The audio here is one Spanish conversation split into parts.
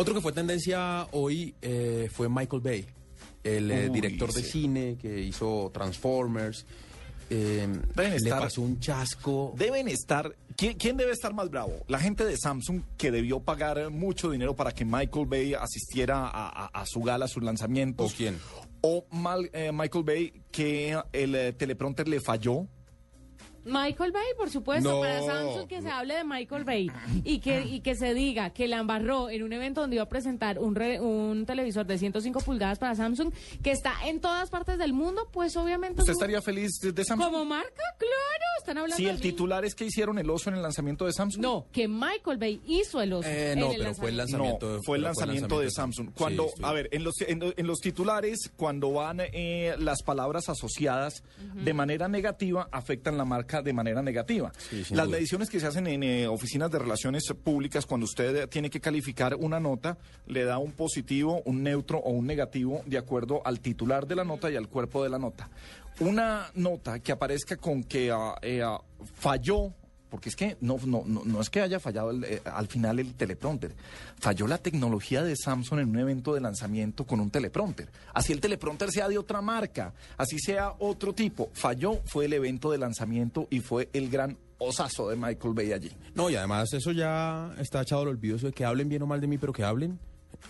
Otro que fue tendencia hoy eh, fue Michael Bay, el eh, Uy, director de sí. cine que hizo Transformers. Eh, Deben le estar- pasó un chasco. Deben estar. ¿quién, quién debe estar más bravo? La gente de Samsung que debió pagar mucho dinero para que Michael Bay asistiera a, a- a su gala, a sus lanzamientos. ¿O quién? O Mal- eh, Michael Bay que el eh, teleprompter le falló. Michael Bay, por supuesto, No. para Samsung que se hable de Michael Bay y que, y que se diga que la embarró en un evento donde iba a presentar un, re- un televisor de 105 pulgadas para Samsung que está en todas partes del mundo, pues obviamente... ¿Usted estaría feliz de, de Samsung? Como marca, claro, están hablando Si de el titular es que hicieron el oso en el lanzamiento de Samsung. No, que Michael Bay hizo el oso. Eh, en no, el pero fue el lanzamiento. No, lanzamiento. fue el lanzamiento de Samsung. Cuando, Sí, a ver, en los, en, en los titulares, cuando van eh, las palabras asociadas de manera negativa, afectan la marca de manera negativa. Sí, las duda. mediciones que se hacen en eh, oficinas de relaciones públicas, cuando usted tiene que calificar una nota, le da un positivo, un neutro o un negativo de acuerdo al titular de la nota y al cuerpo de la nota. Una nota que aparezca con que ah, eh, ah, falló porque es que no, no, no, no es que haya fallado eh, al final el teleprompter. Falló la tecnología de Samsung en un evento de lanzamiento con un teleprompter. Así el teleprompter sea de otra marca, así sea otro tipo. Falló fue el evento de lanzamiento y fue el gran osazo de Michael Bay allí. No, y además eso ya está echado al olvido, eso de que hablen bien o mal de mí, pero que hablen.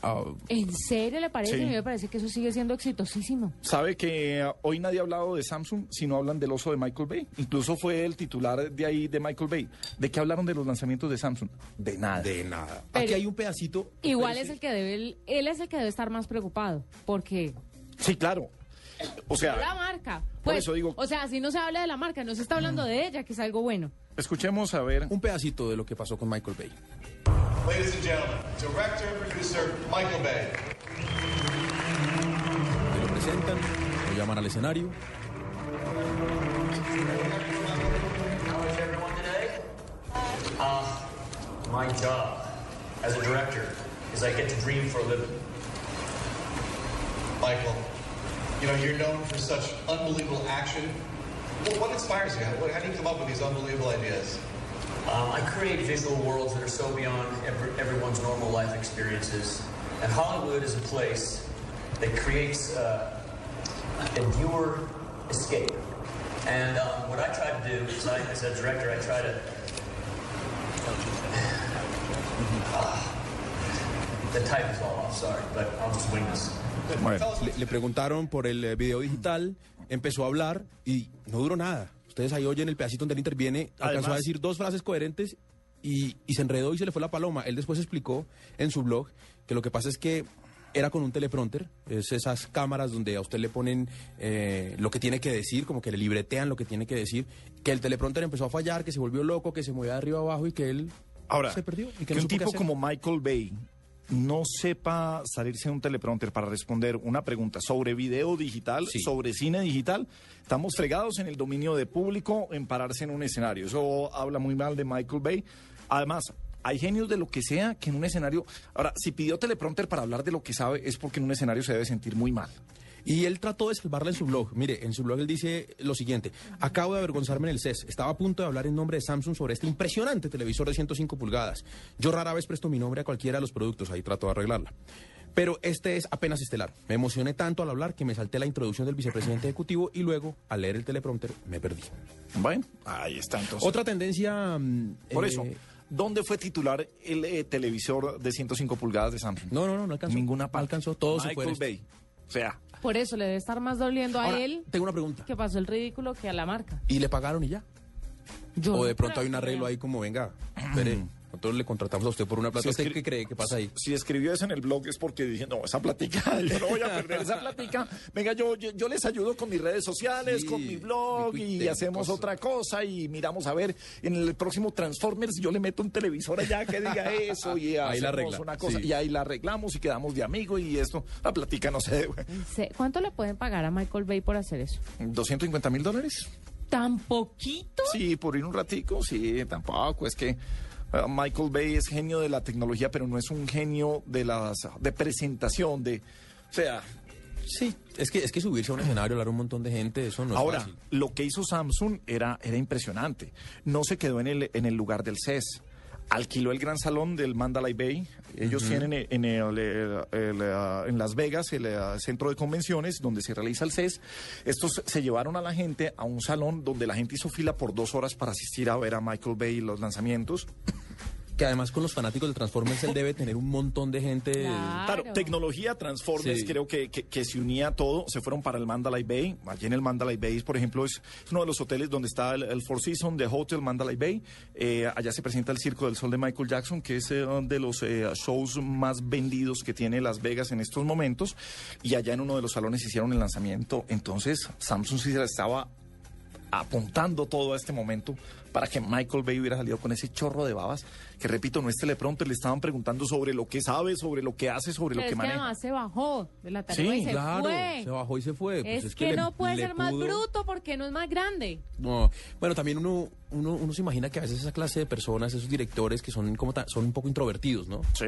Ah, ¿En serio le parece? Sí. A mí me parece que eso sigue siendo exitosísimo. Sabe que eh, hoy nadie ha hablado de Samsung, sino hablan del oso de Michael Bay. Incluso fue el titular de ahí de Michael Bay. ¿De qué hablaron de los lanzamientos de Samsung? De nada. de nada. Pero- Aquí hay un pedacito. Igual es el que debe, el- él es el que debe estar más preocupado, porque Sí, claro. O sea, la marca. Por Pues, eso digo- O sea, si no se habla de la marca, no se está hablando de ella, que es algo bueno. escuchemos a ver. Un pedacito de lo que pasó con Michael Bay. Ladies and gentlemen, director, and producer Michael Bay. Que lo presentan, lo llaman al escenario. How is everyone today? Uh, my job as a director is I get to dream for a living. Michael, you know, you're known for such unbelievable action. What, what inspires you? How, how do you come up with these unbelievable ideas? Create visual worlds that are so beyond every, everyone's normal life experiences. And Hollywood is a place that creates uh, a viewer escape. And um, what I try to do I, as a director, I try to. The type is all off, sorry, but I'll just wing this. Bueno, Le, le preguntaron por el eh, video digital, empezó a hablar y no duró nada. Ustedes ahí oyen el pedacito donde él interviene, alcanzó Además- a decir dos frases coherentes y, y se enredó y se le fue la paloma. Él después explicó en su blog que lo que pasa es que era con un teleprompter, es esas cámaras donde a usted le ponen eh, lo que tiene que decir, como que le libretean lo que tiene que decir, que el teleprompter empezó a fallar, que se volvió loco, que se movía de arriba abajo y que él Ahora, se perdió. Y que, que no un tipo como Michael Bay no sepa salirse de un teleprompter para responder una pregunta sobre video digital, Sí. sobre cine digital, estamos fregados en el dominio de público, en pararse en un escenario. Eso habla muy mal de Michael Bay. Además, hay genios de lo que sea que en un escenario... Ahora, si pidió teleprompter para hablar de lo que sabe, es porque en un escenario se debe sentir muy mal. Y él trató de salvarla en su blog. Mire, en su blog él dice lo siguiente. Acabo de avergonzarme en el CES. Estaba a punto de hablar en nombre de Samsung sobre este impresionante televisor de 105 pulgadas. Yo rara vez presto mi nombre a cualquiera de los productos. Ahí trato de arreglarla. Pero este es apenas estelar. Me emocioné tanto al hablar que me salté la introducción del vicepresidente ejecutivo y luego, al leer el teleprompter, me perdí. Bueno, ahí está entonces. Otra tendencia... mm, Por eh, eso, ¿dónde fue titular el eh, televisor de 105 pulgadas de Samsung? No, no, no, no alcanzó. Ninguna No parte. alcanzó. Todo se fue en esto. Bay. O sea, Por eso le debe estar más doliendo a Ahora, él tengo una pregunta. que pasó el ridículo que a la marca. ¿Y le pagaron y ya? Yo o de pronto hay un arreglo ahí como, venga, espere, nosotros le contratamos a usted por una plata. Si ¿Usted escri- qué cree que pasa ahí? si escribió eso en el blog es porque dije, no, esa platica, yo no voy a perder esa platica. Venga, yo, yo, yo les ayudo con mis redes sociales, Sí, con mi blog mi y hacemos cosa. otra cosa y miramos a ver, en el próximo Transformers yo le meto un televisor allá que diga eso y Ahí la hacemos arregla, una cosa sí. y ahí la arreglamos y quedamos de amigo y esto, la platica no se debe. ¿Cuánto le pueden pagar a Michael Bay por hacer eso? ¿250 mil dólares? ¿Tan poquito? Sí, por ir un ratico, sí, tampoco. Es que eh, Michael Bay es genio de la tecnología, pero no es un genio de las de presentación, de, o sea, Sí, es que, es que subirse a un escenario, hablar a un montón de gente, eso no es ahora fácil. lo que hizo Samsung era era impresionante. No se quedó en el en el lugar del CES. Alquiló el gran salón del Mandalay Bay. Ellos tienen en, el, el- el, en Las Vegas el centro de convenciones donde se realiza el CES. Estos se llevaron a la gente a un salón donde la gente hizo fila por dos horas para asistir a ver a Michael Bay y los lanzamientos. Que además con los fanáticos de Transformers él debe tener un montón de gente. Claro. Claro, tecnología, Transformers, Sí. creo que, que, que se unía todo. Se fueron para el Mandalay Bay. Allí en el Mandalay Bay, por ejemplo, es uno de los hoteles donde está el, el Four Seasons de Hotel Mandalay Bay. Eh, allá se presenta el Circo del Sol de Michael Jackson, que es eh, de los eh, shows más vendidos que tiene Las Vegas en estos momentos. Y allá en uno de los salones hicieron el lanzamiento. Entonces, Samsung sí se la estaba apuntando todo a este momento para que Michael Bay hubiera salido con ese chorro de babas, que repito, no es teleprompter, le estaban preguntando sobre lo que sabe, sobre lo que hace, sobre Pero lo es que que maneja. además se bajó de la tarima Sí, y se claro, fue. se bajó y se fue. Es, Pues que, le- no puede le ser más pudo- bruto porque no es más grande. No, bueno, también uno, uno, uno se imagina que a veces esa clase de personas, esos directores que son como ta- son un poco introvertidos, ¿no? Sí.